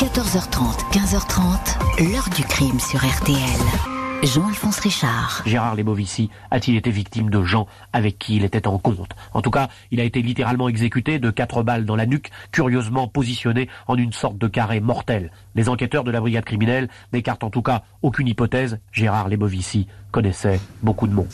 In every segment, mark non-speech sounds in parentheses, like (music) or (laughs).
14h30, 15h30, l'heure du crime sur RTL. Jean-Alphonse Richard. Gérard Lebovici a-t-il été victime de gens avec qui il était en compte? En tout cas, il a été littéralement exécuté de quatre balles dans la nuque, curieusement positionné en une sorte de carré mortel. Les enquêteurs de la brigade criminelle n'écartent en tout cas aucune hypothèse. Gérard Lebovici connaissait beaucoup de monde.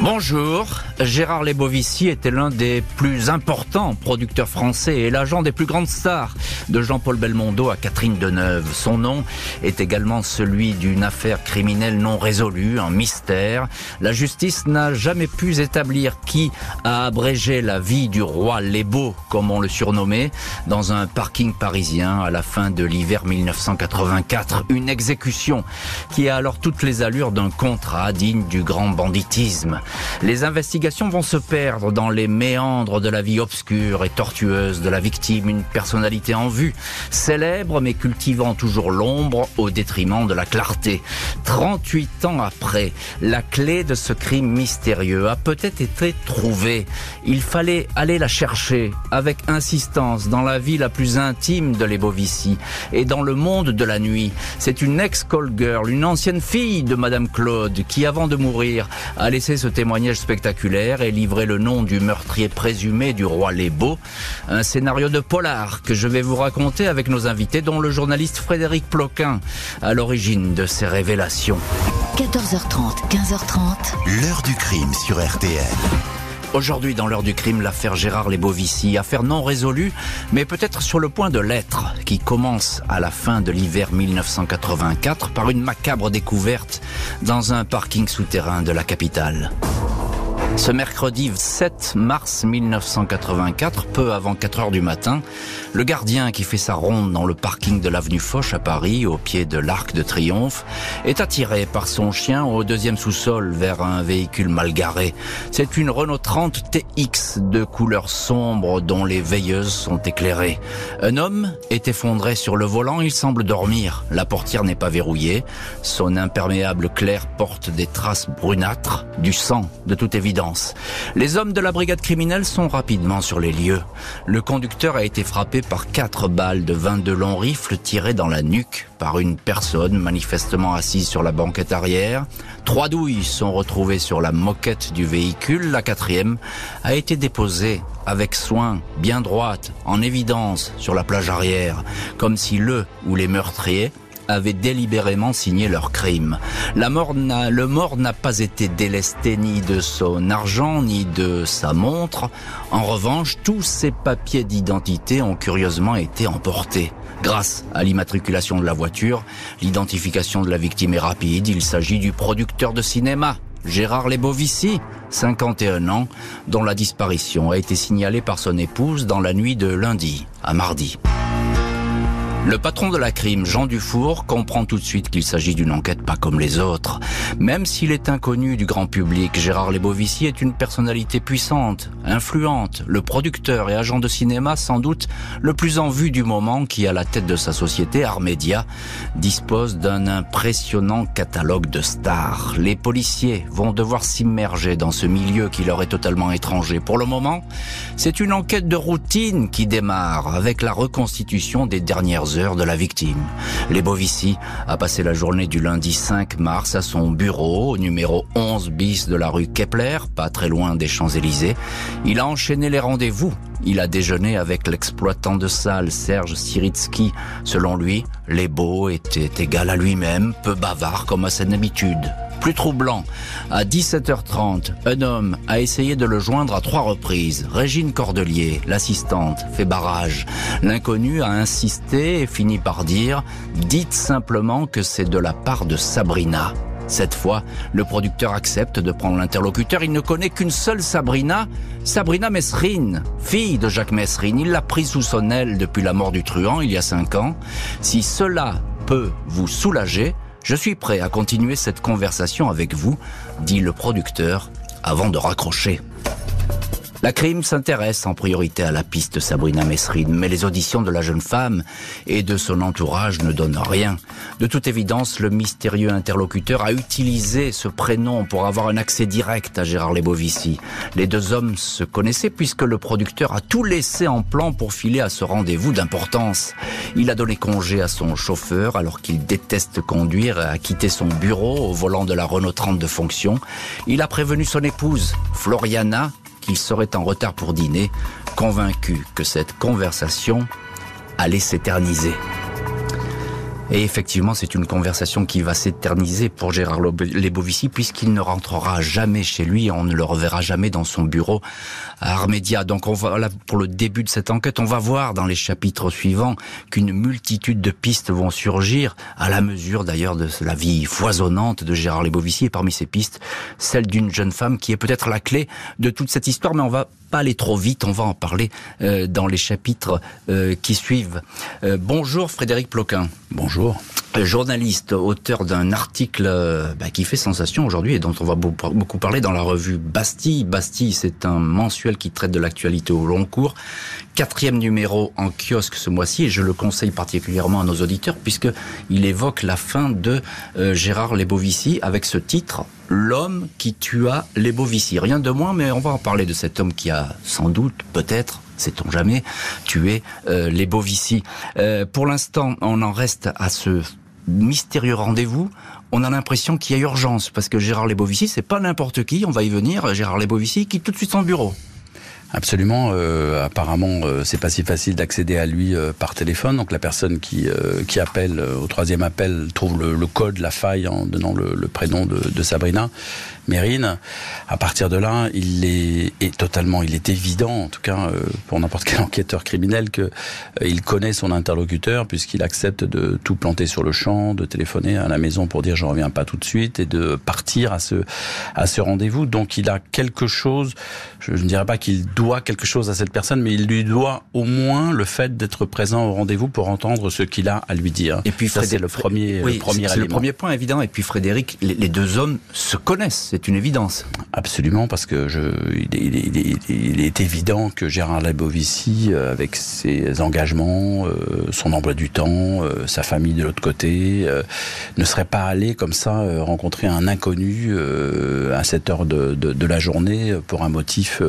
Bonjour, Gérard Lebovici était l'un des plus importants producteurs français et l'agent des plus grandes stars de Jean-Paul Belmondo à Catherine Deneuve. Son nom est également celui d'une affaire criminelle non résolue, un mystère. La justice n'a jamais pu établir qui a abrégé la vie du roi Lebeau, comme on le surnommait, dans un parking parisien à la fin de l'hiver 1984. Une exécution qui a alors toutes les allures d'un contrat digne du grand banditisme. Les investigations vont se perdre dans les méandres de la vie obscure et tortueuse de la victime, une personnalité en vue, célèbre mais cultivant toujours l'ombre au détriment de la clarté. 38 ans après, la clé de ce crime mystérieux a peut-être été trouvée. Il fallait aller la chercher avec insistance dans la vie la plus intime de l'Ebovici et dans le monde de la nuit. C'est une ex-call girl, une ancienne fille de Madame Claude qui, avant de mourir, a laissé ce témoignage spectaculaire et livré le nom du meurtrier présumé du roi Lébeau. Un scénario de polar que je vais vous raconter avec nos invités, dont le journaliste Frédéric Ploquin, à l'origine de ces révélations. 14h30, 15h30. L'heure du crime sur RTL. Aujourd'hui, dans l'heure du crime, l'affaire Gérard Lebovici, affaire non résolue, mais peut-être sur le point de l'être, qui commence à la fin de l'hiver 1984 par une macabre découverte dans un parking souterrain de la capitale. Ce mercredi 7 mars 1984, peu avant 4 heures du matin, le gardien qui fait sa ronde dans le parking de l'avenue Foch à Paris, au pied de l'Arc de Triomphe, est attiré par son chien au deuxième sous-sol vers un véhicule mal garé. C'est une Renault 30 TX de couleur sombre dont les veilleuses sont éclairées. Un homme est effondré sur le volant, il semble dormir. La portière n'est pas verrouillée. Son imperméable clair porte des traces brunâtres, du sang de toute évidence. Les hommes de la brigade criminelle sont rapidement sur les lieux. Le conducteur a été frappé par quatre balles de 22 longs rifles tirées dans la nuque par une personne manifestement assise sur la banquette arrière. Trois douilles sont retrouvées sur la moquette du véhicule. La quatrième a été déposée avec soin, bien droite, en évidence sur la plage arrière, comme si le ou les meurtriers avaient délibérément signé leur crime. La mort le mort n'a pas été délesté ni de son argent ni de sa montre. En revanche, tous ses papiers d'identité ont curieusement été emportés. Grâce à l'immatriculation de la voiture, l'identification de la victime est rapide. Il s'agit du producteur de cinéma, Gérard Lebovici, 51 ans, dont la disparition a été signalée par son épouse dans la nuit de lundi à mardi. Le patron de la crime, Jean Dufour, comprend tout de suite qu'il s'agit d'une enquête pas comme les autres. Même s'il est inconnu du grand public, Gérard Lebovici est une personnalité puissante, influente, le producteur et agent de cinéma sans doute le plus en vue du moment qui, à la tête de sa société, Armédia, dispose d'un impressionnant catalogue de stars. Les policiers vont devoir s'immerger dans ce milieu qui leur est totalement étranger. Pour le moment, c'est une enquête de routine qui démarre avec la reconstitution des dernières de la victime. Lebovici a passé la journée du lundi 5 mars à son bureau au numéro 11 bis de la rue Kepler, pas très loin des Champs-Élysées. Il a enchaîné les rendez-vous. Il a déjeuné avec l'exploitant de salle Serge Siritsky. Selon lui, Lebo était égal à lui-même, peu bavard comme à son habitude. Plus troublant, à 17h30, un homme a essayé de le joindre à trois reprises. Régine Cordelier, l'assistante, fait barrage. L'inconnu a insisté et finit par dire « Dites simplement que c'est de la part de Sabrina ». Cette fois, le producteur accepte de prendre l'interlocuteur. Il ne connaît qu'une seule Sabrina, Sabrina Messrine, fille de Jacques Messrine. Il l'a prise sous son aile depuis la mort du truand il y a cinq ans. Si cela peut vous soulager, je suis prêt à continuer cette conversation avec vous, dit le producteur avant de raccrocher. La crime s'intéresse en priorité à la piste Sabrina Messrine, mais les auditions de la jeune femme et de son entourage ne donnent rien. De toute évidence, le mystérieux interlocuteur a utilisé ce prénom pour avoir un accès direct à Gérard Lebovici. Les deux hommes se connaissaient puisque le producteur a tout laissé en plan pour filer à ce rendez-vous d'importance. Il a donné congé à son chauffeur alors qu'il déteste conduire et a quitté son bureau au volant de la Renault 30 de fonction. Il a prévenu son épouse, Floriana, qu'il serait en retard pour dîner, convaincu que cette conversation allait s'éterniser. Et effectivement, c'est une conversation qui va s'éterniser pour Gérard Lebovici puisqu'il ne rentrera jamais chez lui, on ne le reverra jamais dans son bureau à Armédia. Donc on pour le début de cette enquête, on va voir dans les chapitres suivants qu'une multitude de pistes vont surgir à la mesure d'ailleurs de la vie foisonnante de Gérard Lebovici et parmi ces pistes, celle d'une jeune femme qui est peut-être la clé de toute cette histoire. Mais on va pas aller trop vite, on va en parler euh, dans les chapitres euh, qui suivent. Euh, bonjour Frédéric Ploquin. Bonjour. Journaliste, auteur d'un article bah, qui fait sensation aujourd'hui et dont on va beaucoup parler dans la revue Bastille. Bastille, c'est un mensuel qui traite de l'actualité au long cours. Quatrième numéro en kiosque ce mois-ci et je le conseille particulièrement à nos auditeurs puisque il évoque la fin de Gérard Lebovici avec ce titre l'homme qui tua les Bovici. Rien de moins, mais on va en parler de cet homme qui a sans doute, peut-être, sait-on jamais, tué euh, les Bovici. Euh, pour l'instant, on en reste à ce mystérieux rendez-vous. On a l'impression qu'il y a urgence parce que Gérard Lebovici, c'est pas n'importe qui. On va y venir. Gérard Lebovici quitte tout de suite son bureau. Absolument. Euh, apparemment, euh, c'est pas si facile d'accéder à lui euh, par téléphone. Donc la personne qui qui appelle au troisième appel trouve le, code, la faille en donnant le, prénom de, Sabrina Mérine. À partir de là, il est, est, totalement, il est évident, en tout cas pour n'importe quel (laughs) enquêteur criminel, que il connaît son interlocuteur puisqu'il accepte de tout planter sur le champ, de téléphoner à la maison pour dire je reviens pas tout de suite et de partir à ce à ce rendez-vous. Donc il a quelque chose. Je, ne dirais pas qu'il doit quelque chose à cette personne, mais il lui doit au moins le fait d'être présent au rendez-vous pour entendre ce qu'il a à lui dire. Et puis, c'est le premier, le premier le premier point évident. Et puis, Frédéric, les, deux hommes se connaissent, c'est une évidence. Absolument, parce que il, est, évident que Gérard Labovici, euh, avec ses engagements, euh, son emploi du temps, euh, sa famille de l'autre côté, ne serait pas allé comme ça rencontrer un inconnu à cette heure de, la journée pour un motif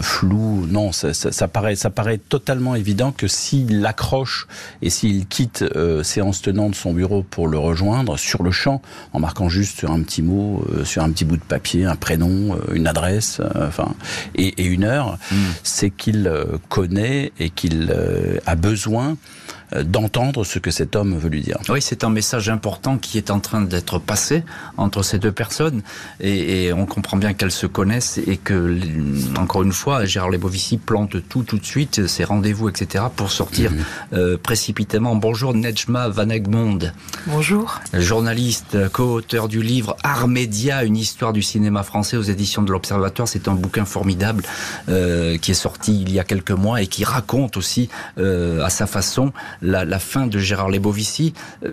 flou. Non, ça, paraît, ça paraît totalement évident que s'il accroche et s'il quitte séance tenante son bureau pour le rejoindre sur le champ, en marquant juste un petit mot, sur un petit bout de papier, un prénom, euh, une adresse, enfin, et, et, une heure, hmm. c'est qu'il connaît et qu'il a besoin euh, d'entendre ce que cet homme veut lui dire. Oui, c'est un message important qui est en train d'être passé entre ces deux personnes et, on comprend bien qu'elles se connaissent et que, encore une fois, Gérard Lebovici plante tout tout de suite, ses rendez-vous, etc., pour sortir mhm. euh, précipitamment. Bonjour Nejma Van Egmond. Bonjour. Journaliste, co-auteur du livre Armédia, une histoire du cinéma français aux éditions de l'Observatoire. C'est un bouquin formidable euh, qui est sorti il y a quelques mois et qui raconte aussi à sa façon la, fin de Gérard Lebovici. Euh,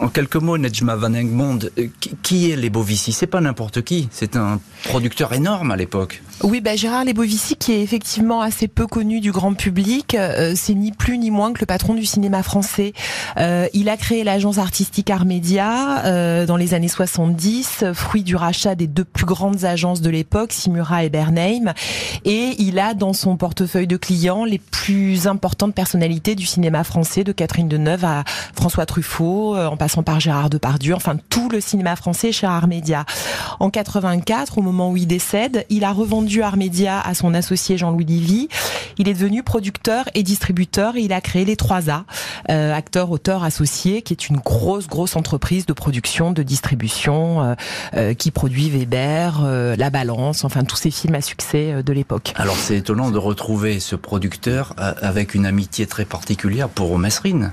en quelques mots, Nejma Van Engmond, euh, qui est Lebovici? C'est pas n'importe qui, c'est un producteur énorme à l'époque. Oui, bah, Gérard Lebovici, qui est effectivement assez peu connu du grand public, euh, c'est ni plus ni moins que le patron du cinéma français. il a créé l'agence artistique Armédia dans les années 70, fruit du rachat des deux plus grandes agences de l'époque, Simura et Bernheim, et il a dans son portefeuille de clients les plus importantes personnalités du cinéma français de Catherine Deneuve à François Truffaut, euh, en passant par Gérard Depardieu, enfin tout le cinéma français chez Armédia. En 84, au moment où il décède, il a revendu Armédia à son associé Jean-Louis Livy. Il est devenu producteur et distributeur et il a créé les 3A, euh, acteur, auteur, associé, qui est une grosse, grosse entreprise de production, de distribution, euh, qui produit Weber, La Balance, enfin tous ces films à succès de l'époque. Alors c'est étonnant de retrouver ce producteur avec une amitié très particulière pour Mesrine.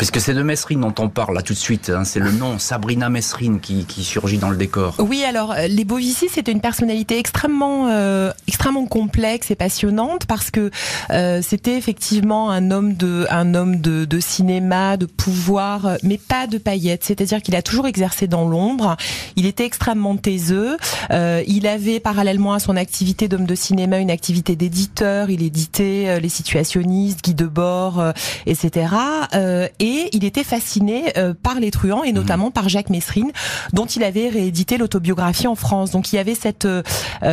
Parce que c'est de Mesrine dont on parle là tout de suite. Hein. c'est le nom Sabrina Mesrine qui, qui, surgit dans le décor. Oui, alors euh, les Bovici, c'était une personnalité extrêmement, euh, extrêmement complexe et passionnante parce que euh, c'était effectivement un homme de, un homme de, de cinéma, de pouvoir, mais pas de paillettes. C'est-à-dire qu'il a toujours exercé dans l'ombre. Il était extrêmement taiseux. Euh, il avait parallèlement à son activité d'homme de cinéma une activité d'éditeur. Il éditait euh, les situationnistes, Guy Debord, euh, etc. Euh, et il était fasciné par les truands et notamment mmh. par Jacques Messrine, dont il avait réédité l'autobiographie en France. Donc il y avait cette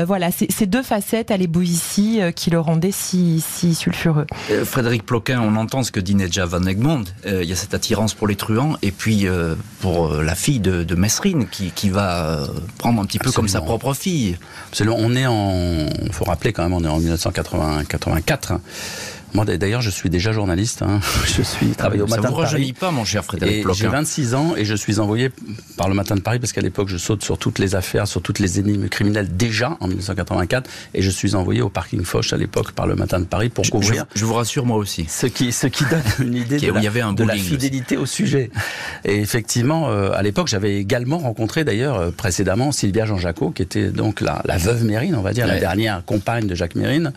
voilà ces, deux facettes à ici qui le rendaient si, si sulfureux. Frédéric Ploquin, on entend ce que dit Nedja Van Egmond. il y a cette attirance pour les truands et puis pour la fille de, de Messrine qui, qui va prendre un petit peu comme sa propre fille. On est en, faut rappeler quand même, on est en 1984. Moi, d'ailleurs, je suis déjà journaliste. Hein. (laughs) Je suis travaillé au Matin de Paris. pas, mon cher Frédéric J'ai 26 ans et je suis envoyé par le Matin de Paris parce qu'à l'époque, je saute sur toutes les affaires, sur toutes les énigmes criminelles déjà en 1984 et je suis envoyé au parking Foch à l'époque par le Matin de Paris pour couvrir. Je, vous rassure, moi aussi. Ce qui, ce qui donne une (laughs) idée de, la, y avait un de la, fidélité au sujet. Et effectivement, euh, à l'époque, j'avais également rencontré d'ailleurs euh, précédemment Sylvia Jean-Jacot, qui était donc la, la veuve Mérine, on va dire, la dernière compagne de Jacques Mérine.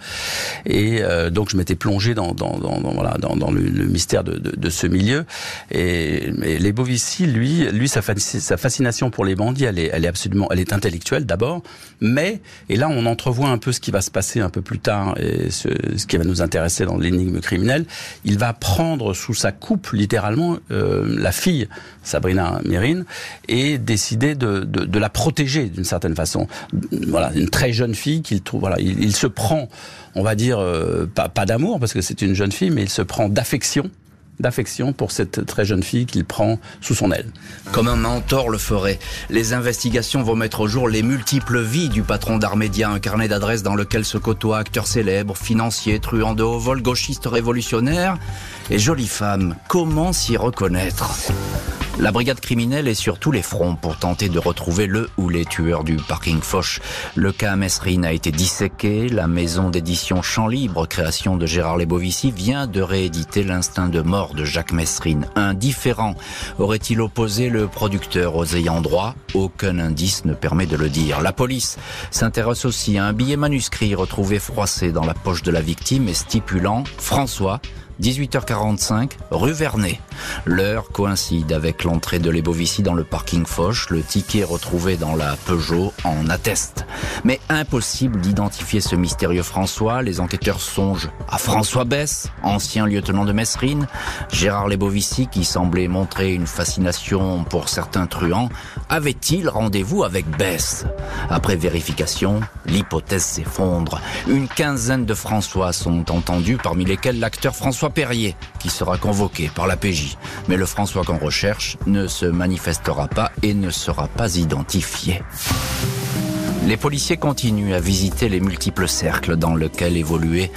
Et euh, donc, je m'étais plongé dans, dans, dans, dans, dans le, mystère de, de, ce milieu. Et, les Bovici, lui, lui sa, sa fascination pour les bandits, elle est, elle est absolument, elle est intellectuelle d'abord, mais et là on entrevoit un peu ce qui va se passer un peu plus tard et ce, qui va nous intéresser dans l'énigme criminelle. Il va prendre sous sa coupe littéralement euh, la fille Sabrina Mérine et décider de, de, la protéger d'une certaine façon. Voilà, une très jeune fille qu'il trouve. Voilà, il, il se prend on va dire, euh, pas, pas d'amour, parce que c'est une jeune fille, mais il se prend d'affection d'affection pour cette très jeune fille qu'il prend sous son aile. Comme un mentor le ferait, les investigations vont mettre au jour les multiples vies du patron d'Armédia, un carnet d'adresses dans lequel se côtoient acteurs célèbres, financiers, truands de haut vol, gauchistes révolutionnaires et jolies femmes. Comment s'y reconnaître? La brigade criminelle est sur tous les fronts pour tenter de retrouver le ou les tueurs du parking Foch. Le cas Messrine a été disséqué. La maison d'édition Champ Libre, création de Gérard Lebovici, vient de rééditer l'instinct de mort de Jacques Messrine. Indifférent aurait-il opposé le producteur aux ayants droit? Aucun indice ne permet de le dire. La police s'intéresse aussi à un billet manuscrit retrouvé froissé dans la poche de la victime et stipulant François 18h45, rue Vernet. L'heure coïncide avec l'entrée de l'Ebovici dans le parking Foch. Le ticket retrouvé dans la Peugeot en atteste. Mais impossible d'identifier ce mystérieux François. Les enquêteurs songent à François Bess, ancien lieutenant de Messrine. Gérard Lebovici, qui semblait montrer une fascination pour certains truands, avait-il rendez-vous avec Bess? Après vérification, l'hypothèse s'effondre. Une quinzaine de François sont entendus, parmi lesquels l'acteur François Perrier, qui sera convoqué par la PJ. Mais le François qu'on recherche ne se manifestera pas et ne sera pas identifié. Les policiers continuent à visiter les multiples cercles dans lesquels évoluait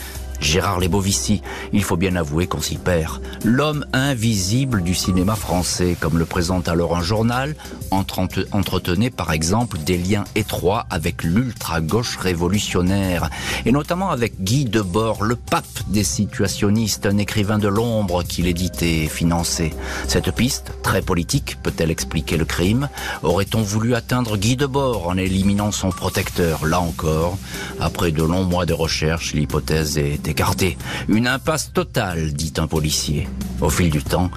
Gérard Lebovici, il faut bien avouer qu'on s'y perd. L'homme invisible du cinéma français, comme le présente alors un journal, entretenait par exemple des liens étroits avec l'ultra-gauche révolutionnaire, et notamment avec Guy Debord, le pape des situationnistes, un écrivain de l'ombre qu'il éditait et finançait. Cette piste, très politique, peut-elle expliquer le crime? Aurait-on voulu atteindre Guy Debord en éliminant son protecteur? Là encore, après de longs mois de recherche, l'hypothèse est écarté. Une impasse totale, dit un policier. Au fil du temps,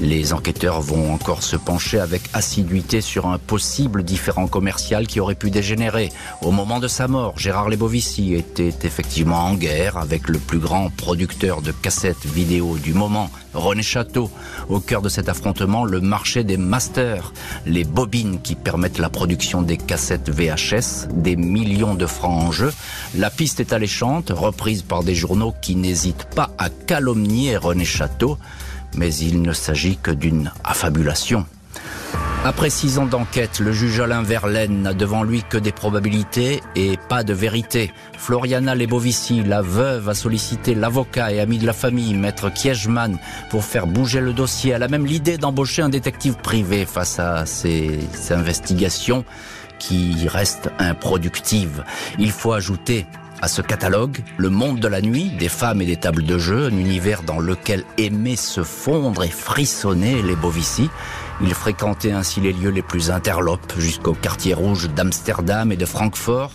les enquêteurs vont encore se pencher avec assiduité sur un possible différent commercial qui aurait pu dégénérer. Au moment de sa mort, Gérard Lebovici était effectivement en guerre avec le plus grand producteur de cassettes vidéo du moment, René Château. Au cœur de cet affrontement, le marché des masters, les bobines qui permettent la production des cassettes VHS, des millions de francs en jeu. La piste est alléchante, reprise par des journaux qui n'hésitent pas à calomnier René Château, mais il ne s'agit que d'une affabulation. Après six ans d'enquête, le juge Alain Verlaine n'a devant lui que des probabilités et pas de vérité. Floriana Lebovici, la veuve, a sollicité l'avocat et ami de la famille, maître Kiechman, pour faire bouger le dossier. Elle a même l'idée d'embaucher un détective privé face à ces investigations qui restent improductives. Il faut ajouter à ce catalogue le monde de la nuit, des femmes et des tables de jeu, un univers dans lequel aimaient se fondre et frissonner les Bovici. Il fréquentait ainsi les lieux les plus interlopes jusqu'au quartier rouge d'Amsterdam et de Francfort.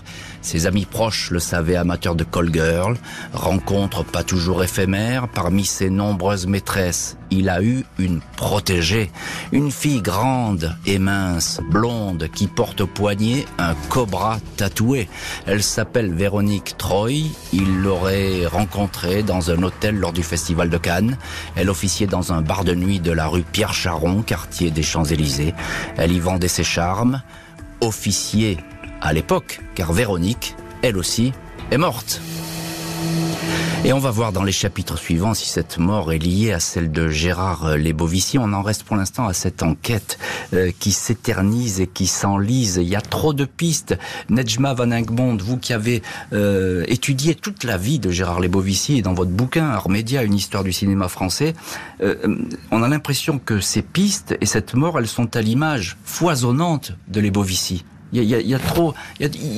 Ses amis proches le savaient amateur de call girl, rencontre pas toujours éphémère. Parmi ses nombreuses maîtresses, il a eu une protégée, une fille grande et mince, blonde, qui porte au poignet un cobra tatoué. Elle s'appelle Véronique Troy. Il l'aurait rencontrée dans un hôtel lors du festival de Cannes. Elle officiait dans un bar de nuit de la rue Pierre Charon, quartier des Champs-Élysées. Elle y vendait ses charmes. Officier à l'époque, car Véronique, elle aussi, est morte. Et on va voir dans les chapitres suivants si cette mort est liée à celle de Gérard Lebovici. On en reste pour l'instant à cette enquête euh, qui s'éternise et qui s'enlise. Il y a trop de pistes. Nejma Van Egmond, vous qui avez euh, étudié toute la vie de Gérard Lebovici dans votre bouquin Armédia, une histoire du cinéma français, euh, on a l'impression que ces pistes et cette mort, elles sont à l'image foisonnante de Lebovici. Il y a, trop.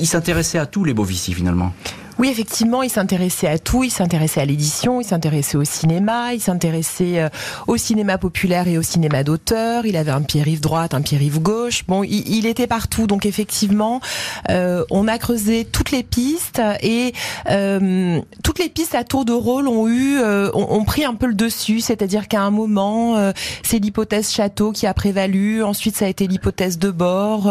S'intéressait à tous les Bovici finalement. Oui, effectivement, il s'intéressait à tout. Il s'intéressait à l'édition, il s'intéressait au cinéma, il s'intéressait euh, au cinéma populaire et au cinéma d'auteur. Il avait un pied rive droite, un pied rive gauche. Bon, il, était partout. Donc effectivement, euh, on a creusé toutes les pistes et euh, toutes les pistes à tour de rôle ont eu, euh, ont, pris un peu le dessus. C'est-à-dire qu'à un moment, c'est l'hypothèse château qui a prévalu. Ensuite, ça a été l'hypothèse de bord.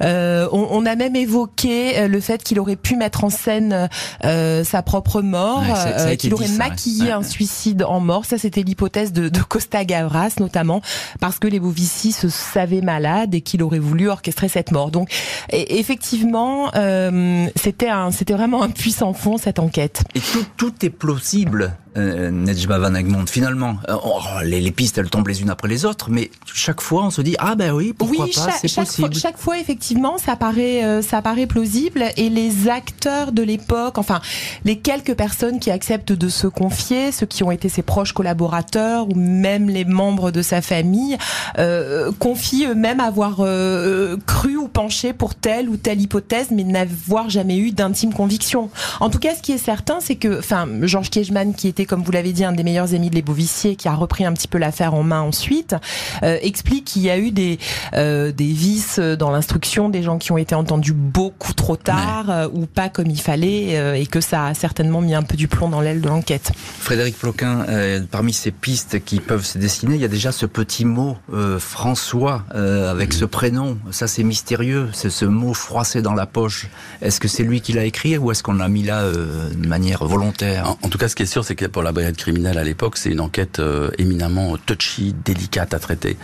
On, on, a même évoqué le fait qu'il aurait pu mettre en scène euh, sa propre mort, ouais, euh, qu'il aurait maquillé un suicide en mort. Ça, c'était l'hypothèse de, de, Costa Gavras, notamment parce que les Bovici se savaient malades et qu'il aurait voulu orchestrer cette mort. Donc, et, effectivement, euh, c'était un, c'était vraiment un puissant fond cette enquête. Et tout, tout est plausible euh, Nejma Van Egmond. Finalement, oh, les, les, pistes, elles tombent les unes après les autres, mais chaque fois, on se dit ah ben oui, pourquoi oui, pas, c'est possible. Fois, chaque fois, effectivement, ça paraît, euh, ça paraît plausible, et les acteurs de l'époque, enfin, les quelques personnes qui acceptent de se confier, ceux qui ont été ses proches collaborateurs ou même les membres de sa famille, euh, confient eux-mêmes avoir euh, cru ou penché pour telle ou telle hypothèse, mais n'avoir jamais eu d'intime conviction. En tout cas, ce qui est certain, c'est que, enfin, Georges Kiechman, qui était comme vous l'avez dit, un des meilleurs amis de Lebovici, qui a repris un petit peu l'affaire en main ensuite, euh, explique qu'il y a eu des, des vices dans l'instruction, des gens qui ont été entendus beaucoup trop tard ou pas comme il fallait, et que ça a certainement mis un peu du plomb dans l'aile de l'enquête. Frédéric Ploquin, parmi ces pistes qui peuvent se dessiner, il y a déjà ce petit mot François avec mmh. ce prénom. Ça, c'est mystérieux, c'est ce mot froissé dans la poche. Est-ce que c'est lui qui l'a écrit ou est-ce qu'on l'a mis là de manière volontaire? En, en, tout cas, ce qui est sûr, c'est que pour la brigade criminelle à l'époque, c'est une enquête euh, éminemment touchy, délicate à traiter.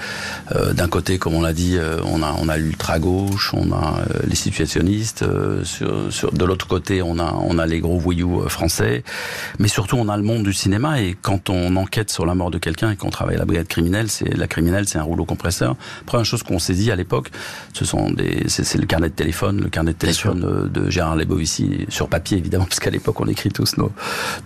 Euh, D'un côté, comme on l'a dit, euh, on a on a l'ultra gauche, on a euh, les situationnistes. Euh, sur, sur, de l'autre côté, on a on a les gros voyous français. Mais surtout, on a le monde du cinéma. Et quand on enquête sur la mort de quelqu'un et qu'on travaille à la brigade criminelle, c'est la criminelle, c'est un rouleau compresseur. Première chose qu'on saisit à l'époque, ce sont des c'est le carnet de téléphone, le carnet de téléphone de Gérard Lebovici sur papier évidemment, (laughs) parce qu'à l'époque on écrit tous nos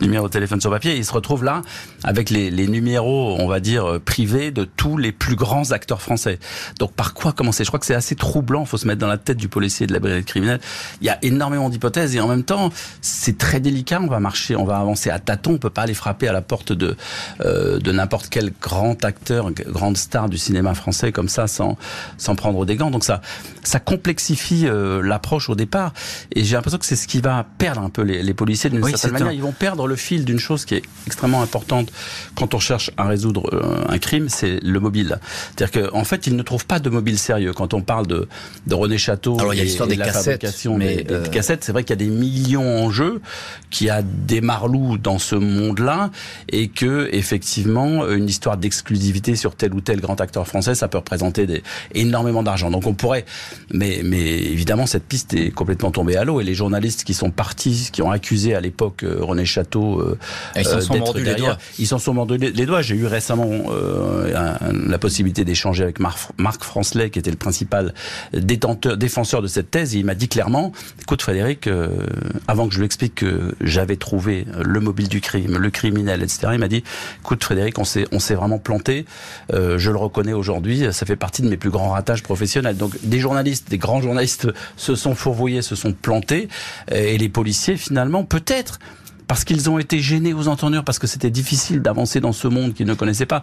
numéros de téléphone sur papier. Et il se retrouve là avec les, les, numéros, on va dire, privés de tous les plus grands acteurs français. Donc par quoi commencer? Je crois que c'est assez troublant, il faut se mettre dans la tête du policier et de la brigade criminelle. Il y a énormément d'hypothèses et en même temps, c'est très délicat, on va marcher, on va avancer à tâtons, on peut pas aller frapper à la porte de, euh, de n'importe quel grand acteur, grande star du cinéma français comme ça sans, sans prendre des gants. Donc ça, ça complexifie euh, l'approche au départ et j'ai l'impression que c'est ce qui va perdre un peu les, les policiers d'une oui, certaine manière. Un... Ils vont perdre le fil d'une chose qui est extrêmement importante quand on cherche à résoudre euh, un crime, c'est le mobile. C'est-à-dire qu'en en fait, ils ne trouvent pas de mobile sérieux. Quand on parle de, de René Château Alors, il y a l'histoire des cassettes, mais des, euh... des, cassettes, c'est vrai qu'il y a des millions en jeu, qu'il y a des marlous dans ce monde-là, et que effectivement, une histoire d'exclusivité sur tel ou tel grand acteur français, ça peut représenter des, énormément d'argent. Donc on pourrait, mais, mais évidemment, cette piste est complètement tombée à l'eau, et les journalistes qui sont partis, qui ont accusé à l'époque euh, René Château euh, ils s'en sont mordus les doigts. Ils s'en sont mordus les doigts. J'ai eu récemment euh, un, la possibilité d'échanger avec Marc, Marc Francelet, qui était le principal détenteur, défenseur de cette thèse, et il m'a dit clairement, écoute Frédéric, euh, avant avant que je lui explique que j'avais trouvé le mobile du crime, le criminel, etc., il m'a dit, écoute Frédéric, on s'est, on s'est vraiment planté. Euh, je le reconnais aujourd'hui, ça fait partie de mes plus grands ratages professionnels. Donc des journalistes, des grands journalistes se sont fourvoyés, se sont plantés, et les policiers finalement, peut-être parce qu'ils ont été gênés aux entendeurs, parce que c'était difficile d'avancer dans ce monde qu'ils ne connaissaient pas.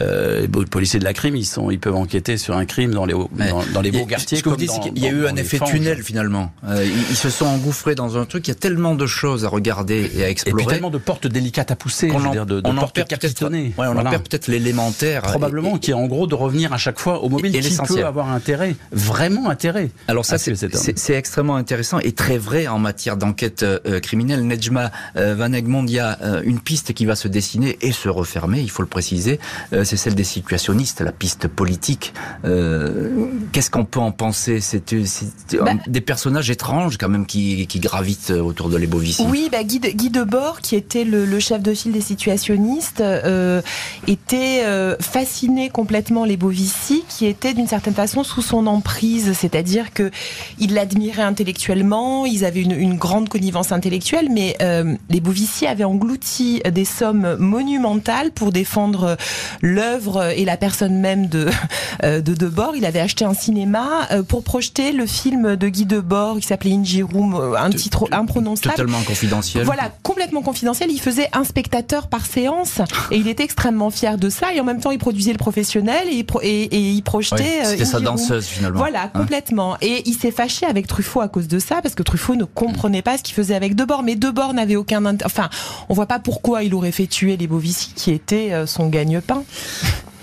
Euh, les policiers de la crime, ils sont, ils peuvent enquêter sur un crime dans les dans, dans, les beaux quartiers. Ce que vous dites, c'est qu'il y a eu un effet tunnel finalement. Euh, ils, se sont engouffrés dans un truc. Il y a tellement de choses à regarder et à explorer. Et puis tellement de portes délicates à pousser. On en, dire, de, de on portes. Ouais, voilà. perd peut-être l'élémentaire. Probablement, et, qui est en gros de revenir à chaque fois au mobile et, qui peut avoir intérêt, vraiment intérêt. Alors ça, c'est extrêmement intéressant et très vrai en matière d'enquête euh, criminelle. Nejma Van Egmond il y a euh, une piste qui va se dessiner et se refermer, il faut le préciser, euh, c'est celle des situationnistes, la piste politique. Euh, qu'est-ce qu'on peut en penser? C'est bah, des personnages étranges quand même qui, gravitent autour de Lebovici. Oui, bah, Guy, de, Guy Debord, qui était le, chef de file des situationnistes, était fasciné complètement Lebovici, qui était d'une certaine façon sous son emprise, c'est-à-dire que il l'admirait intellectuellement, ils avaient une, une, grande connivence intellectuelle, mais Lebovici avait englouti des sommes monumentales pour défendre l'œuvre et la personne même de (laughs) euh, de Debord. Il avait acheté un cinéma euh, pour projeter le film de Guy Debord qui s'appelait Inji Room, euh, un titre imprononçable. Totalement confidentiel. Voilà, complètement confidentiel. Il faisait un spectateur par séance (laughs) et il était extrêmement fier de ça. Et en même temps, il produisait le professionnel et, et, et il projetait. C'était sa danseuse finalement. Voilà, hein complètement. Et il s'est fâché avec Truffaut à cause de ça parce que Truffaut ne comprenait pas ce qu'il faisait avec Debord. Mais Debord n'avait aucun, enfin, on voit pas pourquoi il aurait fait tuer les Bovici qui était euh, son gagne-pain.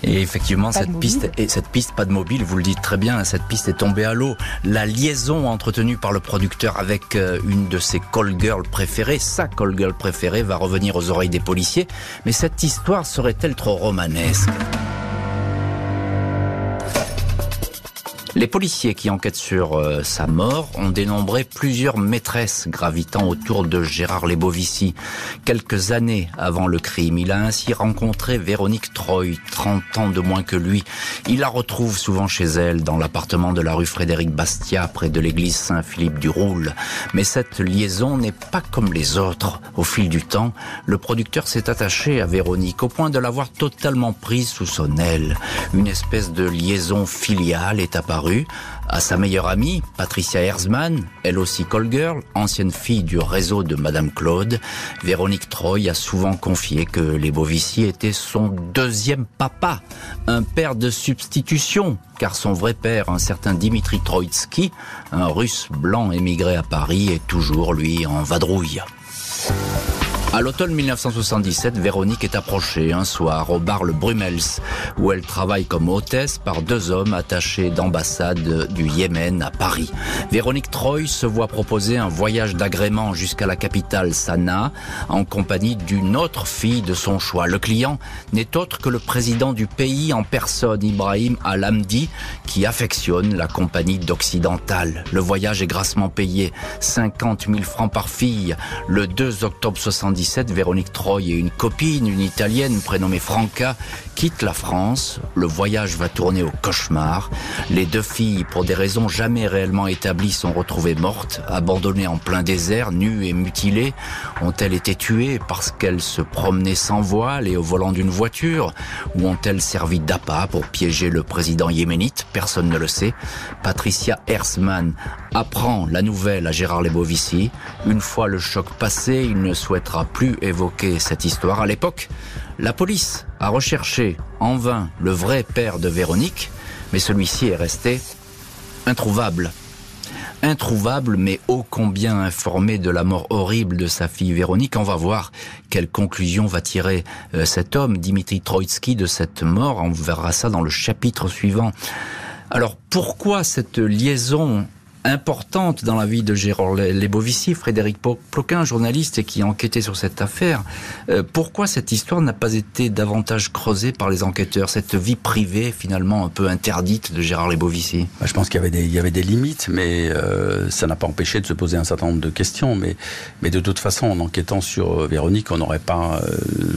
Et effectivement, cette piste, et cette piste, pas de mobile, vous le dites très bien, cette piste est tombée à l'eau. La liaison entretenue par le producteur avec euh, une de ses call girls préférées, sa call girl préférée, va revenir aux oreilles des policiers. Mais cette histoire serait-elle trop romanesque? Les policiers qui enquêtent sur euh, sa mort ont dénombré plusieurs maîtresses gravitant autour de Gérard Lebovici. Quelques années avant le crime, il a ainsi rencontré Véronique Troy, 30 ans de moins que lui. Il la retrouve souvent chez elle, dans l'appartement de la rue Frédéric Bastia, près de l'église Saint-Philippe du Roule. Mais cette liaison n'est pas comme les autres. Au fil du temps, le producteur s'est attaché à Véronique au point de l'avoir totalement prise sous son aile. Une espèce de liaison filiale est apparue à sa meilleure amie, Patricia Herzmann, elle aussi call girl, ancienne fille du réseau de Madame Claude, Véronique Troy a souvent confié que les Bovici étaient son deuxième papa, un père de substitution, car son vrai père, un certain Dimitri Troitsky, un russe blanc émigré à Paris, est toujours, lui, en vadrouille. À l'automne 1977, Véronique est approchée un soir au bar Le Brumels, où elle travaille comme hôtesse par deux hommes attachés d'ambassade du Yémen à Paris. Véronique Troy se voit proposer un voyage d'agrément jusqu'à la capitale Sanaa, en compagnie d'une autre fille de son choix. Le client n'est autre que le président du pays en personne, Ibrahim Al-Hamdi, qui affectionne la compagnie d'Occidental. Le voyage est grassement payé, 50 000 francs par fille. Le 2 octobre 77, Véronique Troy et une copine, une italienne prénommée Franca, quittent la France. Le voyage va tourner au cauchemar. Les deux filles, pour des raisons jamais réellement établies, sont retrouvées mortes, abandonnées en plein désert, nues et mutilées. Ont-elles été tuées parce qu'elles se promenaient sans voile et au volant d'une voiture? Ou ont-elles servi d'appât pour piéger le président yéménite? Personne ne le sait. Patricia Hersman apprend la nouvelle à Gérard Lebovici. Une fois le choc passé, il ne souhaitera plus évoquer cette histoire. À l'époque, la police a recherché en vain le vrai père de Véronique, mais celui-ci est resté introuvable. Introuvable, mais ô combien informé de la mort horrible de sa fille Véronique. On va voir quelle conclusion va tirer euh, cet homme, Dimitri Troitsky, de cette mort. On verra ça dans le chapitre suivant. Alors pourquoi cette liaison importante dans la vie de Gérard Lebovici, Frédéric Ploquin, journaliste qui a enquêté sur cette affaire. Euh, pourquoi cette histoire n'a pas été davantage creusée par les enquêteurs, cette vie privée finalement un peu interdite de Gérard Lebovici bah, Je pense qu'il y avait des, limites, mais euh, ça n'a pas empêché de se poser un certain nombre de questions. Mais, mais de toute façon, en enquêtant sur euh, Véronique, on n'aurait pas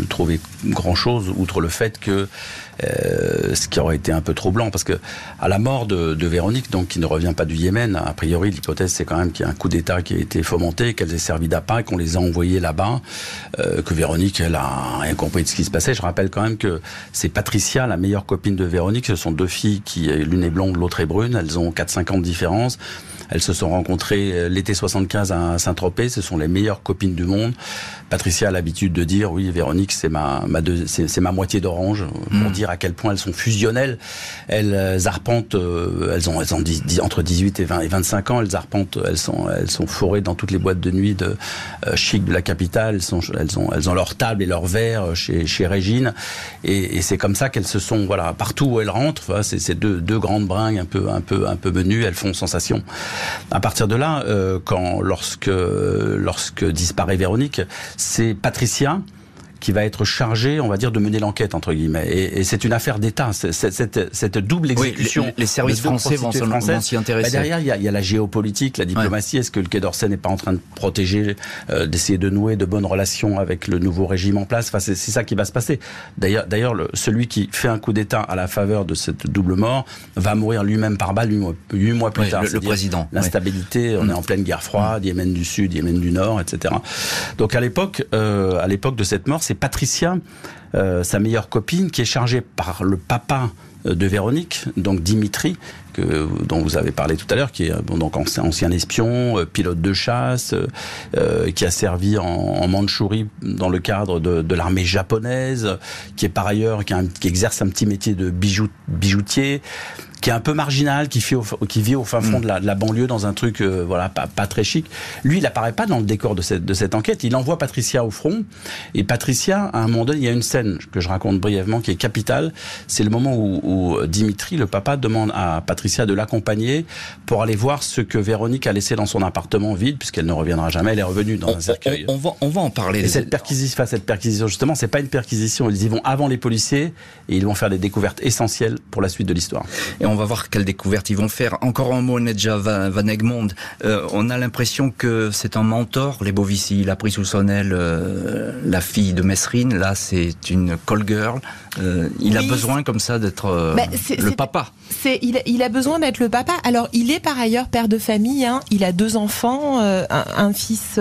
trouvé grand-chose, outre le fait que ce qui aurait été un peu troublant, parce que à la mort de, de Véronique, donc qui ne revient pas du Yémen, priori, l'hypothèse, c'est quand même qu'il y a un coup d'État qui a été fomenté, qu'elles aient servi d'appât, qu'on les a envoyées là-bas, euh, que Véronique, elle a rien compris de ce qui se passait. Je rappelle quand même que c'est Patricia, la meilleure copine de Véronique. Ce sont deux filles qui, l'une est blonde, l'autre est brune. Elles ont 4-5 ans de différence. Elles se sont rencontrées euh, l'été 75 à Saint-Tropez. Ce sont les meilleures copines du monde. Patricia a l'habitude de dire, oui, Véronique, c'est ma, ma c'est ma moitié d'orange, pour hmm. dire à quel point elles sont fusionnelles. Elles euh, arpentent, euh, elles ont, elles ont entre 18 et 20 et 25 ans. Elles arpentent, elles sont, elles sont forées dans toutes les boîtes de nuit de chic de la capitale. Elles sont, elles ont, elles ont leur table et leur verre chez, chez Régine. Et, et c'est comme ça qu'elles se sont, voilà, partout où elles rentrent. C'est ces deux, deux grandes bringues un peu, un peu, un peu menues. Elles font sensation. À partir de là, euh, quand lorsque lorsque disparaît Véronique, c'est Patricia qui va être chargé, on va dire, de mener l'enquête entre guillemets. Et, et c'est une affaire d'État. Cette, cette, double exécution. Oui, les, services français vont s'y intéresser. Bah derrière, il y, a, il y, a, la géopolitique, la diplomatie. Est-ce que le Quai d'Orsay n'est pas en train de protéger, euh, d'essayer de nouer de bonnes relations avec le nouveau régime en place? Enfin, c'est ça qui va se passer. D'ailleurs, d'ailleurs, celui qui fait un coup d'État à la faveur de cette double mort va mourir lui-même par balle huit mois, plus tard. Le, président. L'instabilité. On est en pleine guerre froide. Yémen du Sud, Yémen du Nord, etc. Donc à l'époque, euh, à l'époque de cette mort, c'est Patricia, euh, sa meilleure copine, qui est chargée par le papa euh, de Véronique, donc Dimitri, que, dont vous avez parlé tout à l'heure, qui est bon, donc ancien, espion, euh, pilote de chasse, qui a servi en, en, Mandchourie dans le cadre de, de l'armée japonaise, qui est par ailleurs qui, qui, exerce un petit métier de bijou, bijoutier, qui est un peu marginal, qui, vit au, qui vit au fin fond mm. de, la, de, la, banlieue dans un truc euh, voilà pas, pas, très chic. Lui, il apparaît pas dans le décor de cette, de cette enquête. Il envoie Patricia au front. Et Patricia, à un moment donné, il y a une scène que je raconte brièvement qui est capitale. C'est le moment où, où, Dimitri, le papa, demande à Patricia de l'accompagner pour aller voir ce que Véronique a laissé dans son appartement vide, puisqu'elle ne reviendra jamais. Elle est revenue dans un cercueil. On, va, on va en parler. Et cette perquisition, cette perquisition, justement, c'est pas une perquisition. Ils y vont avant les policiers et ils vont faire des découvertes essentielles pour la suite de l'histoire on va voir quelle découverte ils vont faire. Encore un mot, Nedja Van Egmond. Euh, on a l'impression que c'est un mentor, les Bovici. Il a pris sous son aile euh, la fille de Messrine. Là, c'est une call girl. Euh, il a besoin comme ça d'être bah, le papa. C'est, il, a besoin d'être le papa. Alors, il est par ailleurs père de famille. Hein. Il a deux enfants, un, fils,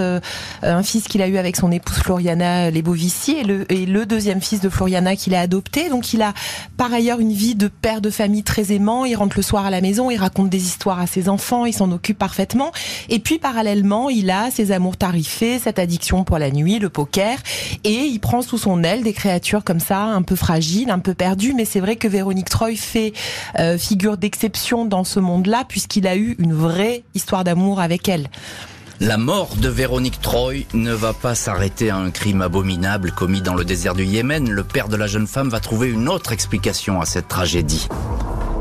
un fils qu'il a eu avec son épouse Floriana Lebovici et le, et le deuxième fils de Floriana qu'il a adopté. Donc, il a par ailleurs une vie de père de famille très aimant il rentre le soir à la maison, il raconte des histoires à ses enfants, il s'en occupe parfaitement. Et puis parallèlement, il a ses amours tarifés, cette addiction pour la nuit, le poker, et il prend sous son aile des créatures comme ça, un peu fragiles, un peu perdues. Mais c'est vrai que Véronique Troy fait euh, figure d'exception dans ce monde-là, puisqu'il a eu une vraie histoire d'amour avec elle. La mort de Véronique Troy ne va pas s'arrêter à un crime abominable commis dans le désert du Yémen. Le père de la jeune femme va trouver une autre explication à cette tragédie.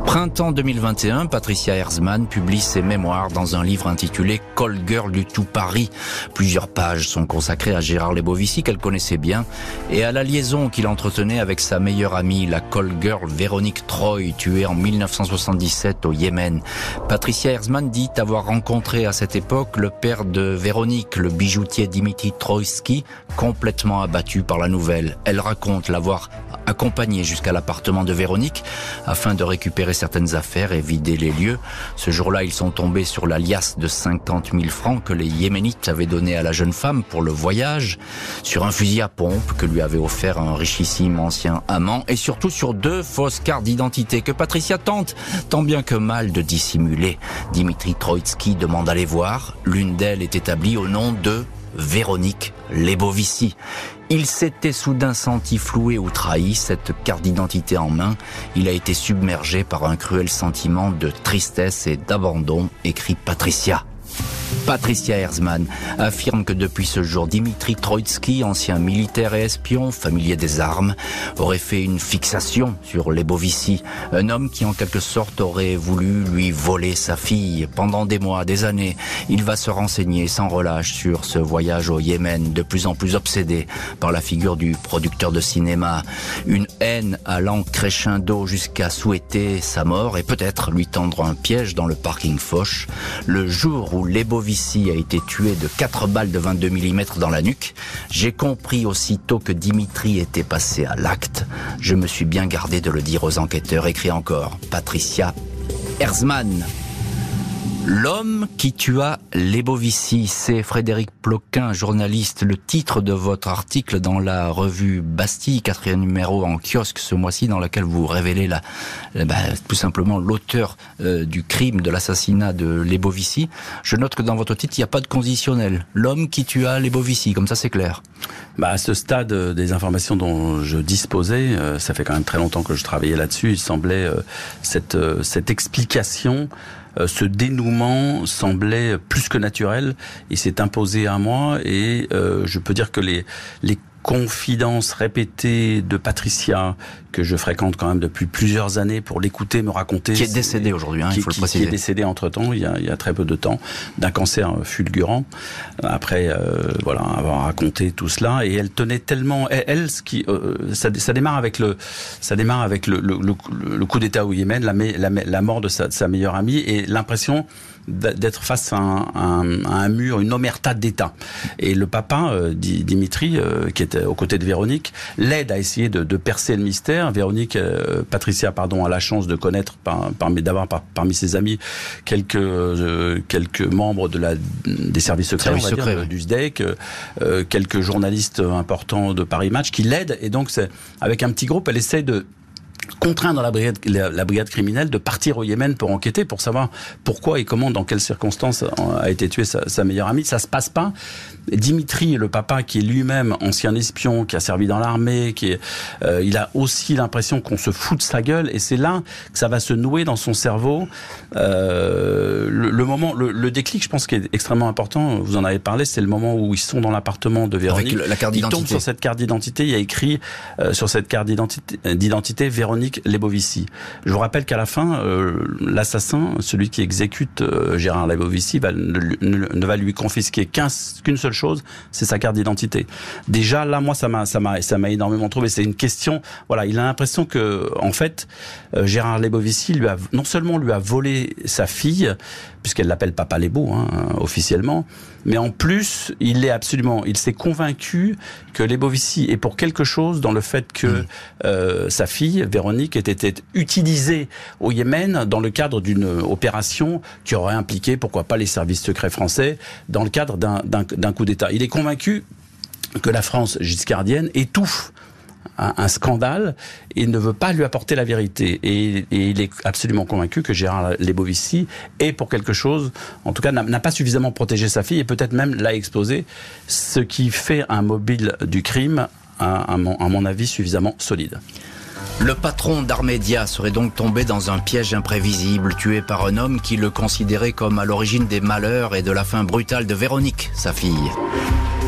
Printemps 2021, Patricia Herzmann publie ses mémoires dans un livre intitulé Call Girl du tout Paris. Plusieurs pages sont consacrées à Gérard Lebovici qu'elle connaissait bien et à la liaison qu'il entretenait avec sa meilleure amie, la call girl Véronique Troy, tuée en 1977 au Yémen. Patricia Herzmann dit avoir rencontré à cette époque le père de Véronique, le bijoutier Dimitri Troïski, complètement abattu par la nouvelle. Elle raconte l'avoir accompagné jusqu'à l'appartement de Véronique afin de récupérer certaines affaires et vider les lieux. Ce jour-là, ils sont tombés sur l'alias de 50 000 francs que les Yéménites avaient donné à la jeune femme pour le voyage, sur un fusil à pompe que lui avait offert un richissime ancien amant, et surtout sur deux fausses cartes d'identité que Patricia tente, tant bien que mal, de dissimuler. Dimitri Troitsky demande à les voir. L'une d'elles est établie au nom de Véronique Lebovici. Il s'était soudain senti floué ou trahi, cette carte d'identité en main. Il a été submergé par un cruel sentiment de tristesse et d'abandon, écrit Patricia. Patricia Herzmann affirme que depuis ce jour, Dimitri Troitsky, ancien militaire et espion, familier des armes, aurait fait une fixation sur les Bovici, un homme qui en quelque sorte aurait voulu lui voler sa fille. Pendant des mois, des années, il va se renseigner sans relâche sur ce voyage au Yémen, de plus en plus obsédé par la figure du producteur de cinéma. Une haine allant crescendo jusqu'à souhaiter sa mort et peut-être lui tendre un piège dans le parking Foch. Le jour où les Bovici a été tué de 4 balles de 22 mm dans la nuque, j'ai compris aussitôt que Dimitri était passé à l'acte. Je me suis bien gardé de le dire aux enquêteurs, écrit encore Patricia Herzmann. L'homme qui tua Lebovici, c'est Frédéric Ploquin, journaliste. Le titre de votre article dans la revue Bastille, quatrième numéro en kiosque ce mois-ci, dans lequel vous révélez la, bah, tout simplement l'auteur euh, du crime, de l'assassinat de Lebovici. Je note que dans votre titre, il n'y a pas de conditionnel. L'homme qui tua Lebovici, comme ça c'est clair. Bah, à ce stade euh, des informations dont je disposais, euh, ça fait quand même très longtemps que je travaillais là-dessus, il semblait cette, cette explication ce dénouement semblait plus que naturel. Et s'est imposé à moi et euh, je peux dire que les, les confidences répétées de Patricia que je fréquente quand même depuis plusieurs années pour l'écouter me raconter. Qui est décédé aujourd'hui, hein, il faut le préciser. Qui est décédé entre temps, il y a, il y a très peu de temps, d'un cancer fulgurant. Après, euh, voilà, avoir raconté tout cela, et elle tenait tellement, elle, ce qui, euh, ça, ça, démarre avec le, ça démarre avec le, le, le, coup d'État au Yémen, la, la, la mort de sa, de sa meilleure amie, et l'impression d'être face à un, à un, mur, une omerta d'État. Et le papa, euh, Dimitri, euh, qui était aux côtés de Véronique, l'aide à essayer de, de, percer le mystère. Véronique, euh, Patricia, pardon, a la chance de connaître par, parmi d'avoir parmi ses amis quelques quelques membres de la des services secrets, on va dire, du SDEC, quelques journalistes importants de Paris Match qui l'aident. Et donc, avec un petit groupe, elle essaie de contraindre la brigade, la, brigade criminelle de partir au Yémen pour enquêter, pour savoir pourquoi et comment, dans quelles circonstances a été tuée sa, sa meilleure amie. Ça se passe pas. Dimitri, le papa, qui est lui-même ancien espion, qui a servi dans l'armée, qui est, euh, il a aussi l'impression qu'on se fout de sa gueule, et c'est là que ça va se nouer dans son cerveau. Euh, le, moment, le, déclic, je pense, qui est extrêmement important. Vous en avez parlé, c'est le moment où ils sont dans l'appartement de Véronique. Avec la carte d'identité. Il tombe sur cette carte d'identité. Il y a écrit euh, sur cette carte d'identité Véronique Je vous rappelle qu'à la fin, l'assassin, celui qui exécute Gérard Lebovici, ne, va lui confisquer qu'une seule chose, c'est sa carte d'identité. Déjà là, moi, ça m'a énormément trouvé. C'est une question. Voilà, il a l'impression que, en fait, euh, Gérard Lebovici lui a non seulement lui a volé sa fille, puisqu'elle l'appelle Papa Lebo hein, officiellement, mais en plus, il est absolument, il s'est convaincu que Lebovici est pour quelque chose dans le fait que mm. euh, sa fille Véronique était, était utilisée au Yémen dans le cadre d'une opération qui aurait impliqué, pourquoi pas, les services secrets français dans le cadre d'un coup d'État. Il est convaincu que la France giscardienne étouffe un, scandale et ne veut pas lui apporter la vérité. Et, il est absolument convaincu que Gérard Lebovici est pour quelque chose, en tout cas n'a pas suffisamment protégé sa fille et peut-être même l'a exposé, ce qui fait un mobile du crime, à mon avis, suffisamment solide. Le patron d'Armédia serait donc tombé dans un piège imprévisible, tué par un homme qui le considérait comme à l'origine des malheurs et de la fin brutale de Véronique, sa fille.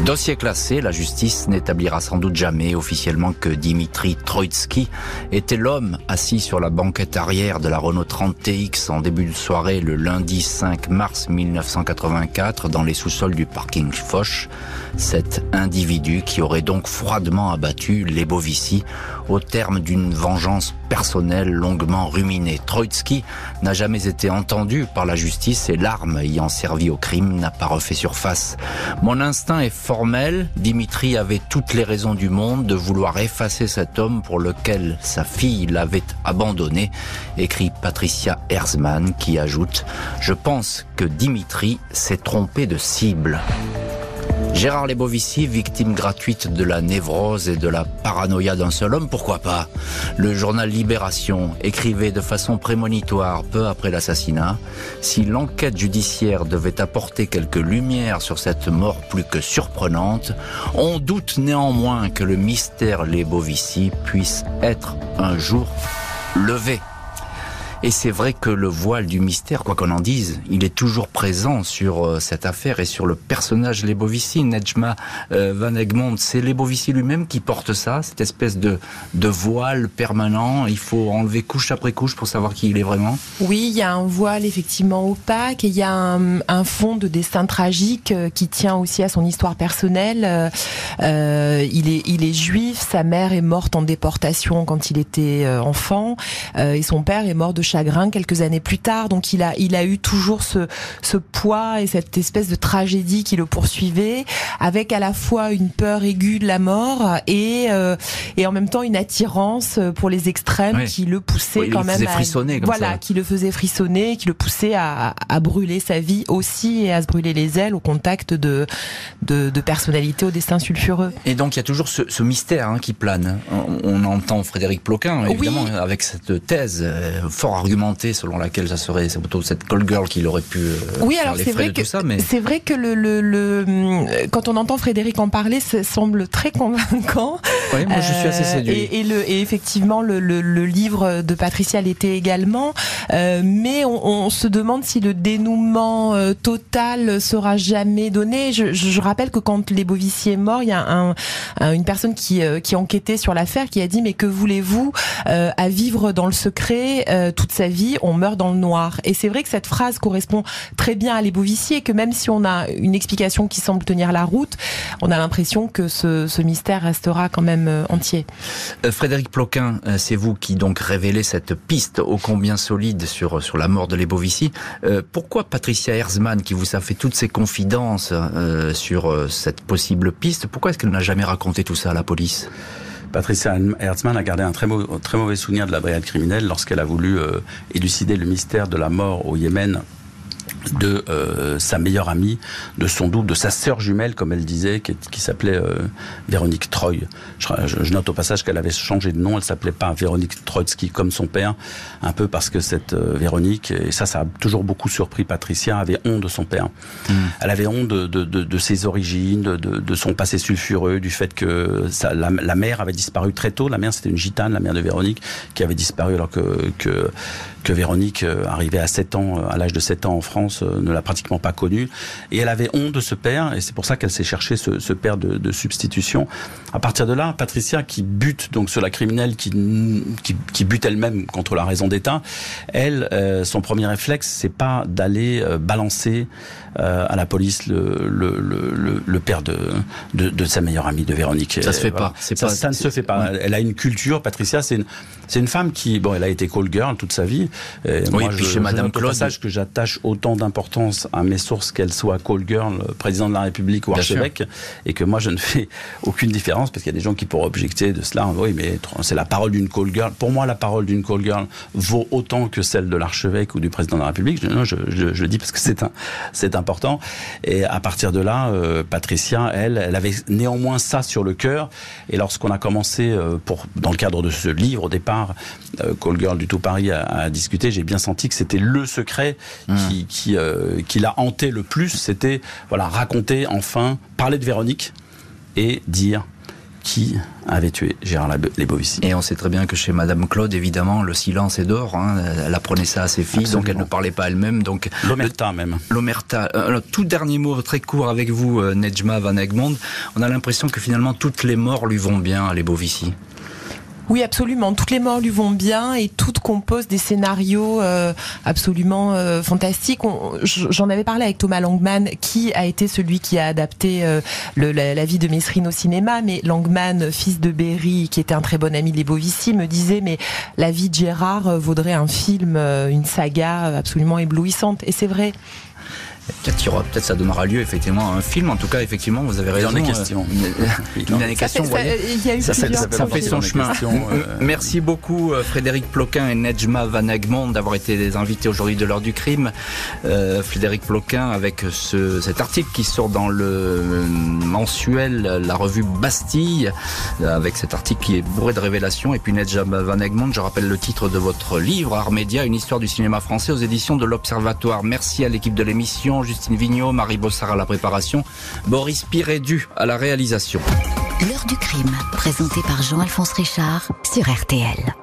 Dossier classé, la justice n'établira sans doute jamais officiellement que Dimitri Troitsky était l'homme assis sur la banquette arrière de la Renault 30 TX en début de soirée le lundi 5 mars 1984 dans les sous-sols du parking Foch. Cet individu qui aurait donc froidement abattu les Bovici au terme d'une vengeance personnelle longuement ruminée. Troitsky n'a jamais été entendu par la justice et l'arme ayant servi au crime n'a pas refait surface. Mon instinct est formel. Dimitri avait toutes les raisons du monde de vouloir effacer cet homme pour lequel sa fille l'avait abandonné, écrit Patricia Herzmann qui ajoute Je pense que Dimitri s'est trompé de cible. Gérard Lebovici, victime gratuite de la névrose et de la paranoïa d'un seul homme, pourquoi pas? Le journal Libération écrivait de façon prémonitoire, peu après l'assassinat, si l'enquête judiciaire devait apporter quelques lumières sur cette mort plus que surprenante, on doute néanmoins que le mystère Lebovici puisse être un jour levé. Et c'est vrai que le voile du mystère, quoi qu'on en dise, il est toujours présent sur euh, cette affaire et sur le personnage Lebovici. Nejma euh, Van Egmond, c'est Lebovici lui-même qui porte ça, cette espèce de, de voile permanent. Il faut enlever couche après couche pour savoir qui il est vraiment. Oui, il y a un voile effectivement opaque et il y a un, fond de destin tragique euh, qui tient aussi à son histoire personnelle. Il, est, il est juif, sa mère est morte en déportation quand il était enfant et son père est mort de chagrin quelques années plus tard. Donc il a, il a eu toujours ce, ce poids et cette espèce de tragédie qui le poursuivait, avec à la fois une peur aiguë de la mort et, euh, et en même temps une attirance pour les extrêmes qui le poussaient quand même. frissonner, voilà, qui le faisait frissonner, qui le poussait à, à brûler sa vie aussi et à se brûler les ailes au contact de, de, de personnalités au destin sulfureux. Et donc il y a toujours ce, ce mystère hein, qui plane. On, entend Frédéric Ploquin, évidemment, avec cette thèse euh, fort argumentée selon laquelle ça serait plutôt cette call girl qui aurait pu euh, oui, alors c'est vrai que c'est vrai que le, le, le, quand on entend Frédéric en parler, ça semble très convaincant. Oui, moi je suis assez euh, séduit. Et, et, le, et effectivement, le, le, livre de Patricia l'était également, euh, mais on, on, se demande si le dénouement euh, total sera jamais donné. Je, je, rappelle que quand les Bovici est mort, il y a un, une personne qui, qui enquêtait sur l'affaire qui a dit mais que voulez-vous à vivre dans le secret sa vie, on meurt dans le noir. Et c'est vrai que cette phrase correspond très bien à l'Ebovici et que même si on a une explication qui semble tenir la route, on a l'impression que ce, mystère restera quand même euh, entier. Euh, Frédéric Ploquin, euh, c'est vous qui donc révélez cette piste ô combien solide sur, sur la mort de l'Ebovici. pourquoi Patricia Herzmann, qui vous a fait toutes ses confidences sur cette possible piste, pourquoi est-ce qu'elle n'a jamais raconté tout ça à la police? Patricia Herzmann a gardé un très, mauvais souvenir de la brigade criminelle lorsqu'elle a voulu élucider le mystère de la mort au Yémen de euh, sa meilleure amie, de son double, de sa sœur jumelle, comme elle disait, qui, qui s'appelait euh, Véronique Troy. Je, je, note au passage qu'elle avait changé de nom, elle s'appelait pas Véronique Trotsky comme son père, un peu parce que cette euh, Véronique, et ça, ça a toujours beaucoup surpris Patricia, avait honte de son père. Mm. Elle avait honte de, de, de, de ses origines, de, son passé sulfureux, du fait que la, la, mère avait disparu très tôt. La mère, c'était une gitane, la mère de Véronique, qui avait disparu alors que, que, que Véronique, arrivait à 7 ans, à l'âge de 7 ans en France, euh, ne l'a pratiquement pas connu. Et elle avait honte de ce père, et c'est pour ça qu'elle s'est cherché ce, père de, substitution. À partir de là, Patricia, qui bute donc sur la criminelle, qui, qui, bute elle-même contre la raison d'État, elle, euh, son premier réflexe, c'est pas d'aller euh, balancer à la police le, le, le, père de, de, sa meilleure amie, de Véronique. Ça se fait pas. Ça, pas. ça, ne se fait pas. Elle a une culture, Patricia, c'est une, c'est une femme qui, bon, elle a été call girl toute sa vie. Et oui, moi, puis je, chez Madame Claude, passage que j'attache autant d'importance à mes sources qu'elles soient call girl, président de la République ou archevêque, et que moi je ne fais aucune différence parce qu'il y a des gens qui pourraient objecter de cela. Oui, mais c'est la parole d'une call girl. Pour moi, la parole d'une call girl vaut autant que celle de l'archevêque ou du président de la République. Non, je, je, je le dis parce que c'est un, c'est important. Et à partir de là, euh, Patricia, elle, elle avait néanmoins ça sur le cœur. Et lorsqu'on a commencé euh, pour, dans le cadre de ce livre au départ, euh, Call Girl du Tout Paris a, a discuté, j'ai bien senti que c'était le secret mmh. qui, qui euh, qui l'a hanté le plus, c'était voilà raconter enfin, parler de Véronique et dire qui avait tué Gérard Lebovici. Et on sait très bien que chez Madame Claude, évidemment, le silence est d'or. Hein. Elle apprenait ça à ses filles, donc elle ne parlait pas elle-même. Donc l'omerta même. L'omerta. Euh, tout dernier mot très court avec vous, euh, Nejma Van Egmond. On a l'impression que finalement toutes les morts lui vont bien à Lebovici. Oui, absolument. Toutes les morts lui vont bien et toutes composent des scénarios euh, absolument euh, fantastiques. J'en avais parlé avec Thomas Langman, qui a été celui qui a adapté euh, le, la, vie de Mesrine au cinéma. Mais Langman, fils de Berry, qui était un très bon ami des Bovici, me disait mais la vie de Gérard vaudrait un film, une saga absolument éblouissante. Et c'est vrai. Peut-être peut-être ça donnera lieu effectivement à un film. En tout cas, effectivement, vous avez raison. Il y a des questions. Il y a des questions. Ça, ça, fait son chemin. Euh, Merci beaucoup euh, Frédéric Ploquin et Nejma Van Egmond d'avoir été des invités aujourd'hui de l'heure du crime. Euh, Frédéric Ploquin avec ce, cet article qui sort dans le mensuel, la revue Bastille, avec cet article qui est bourré de révélations. Et puis Nejma Van Egmond, je rappelle le titre de votre livre, Art Média, une histoire du cinéma français aux éditions de l'Observatoire. Merci à l'équipe de l'émission. Justine Vignot, Marie Bossard à la préparation, Boris Pirédu à la réalisation. L'heure du crime, présenté par Jean-Alphonse Richard sur RTL.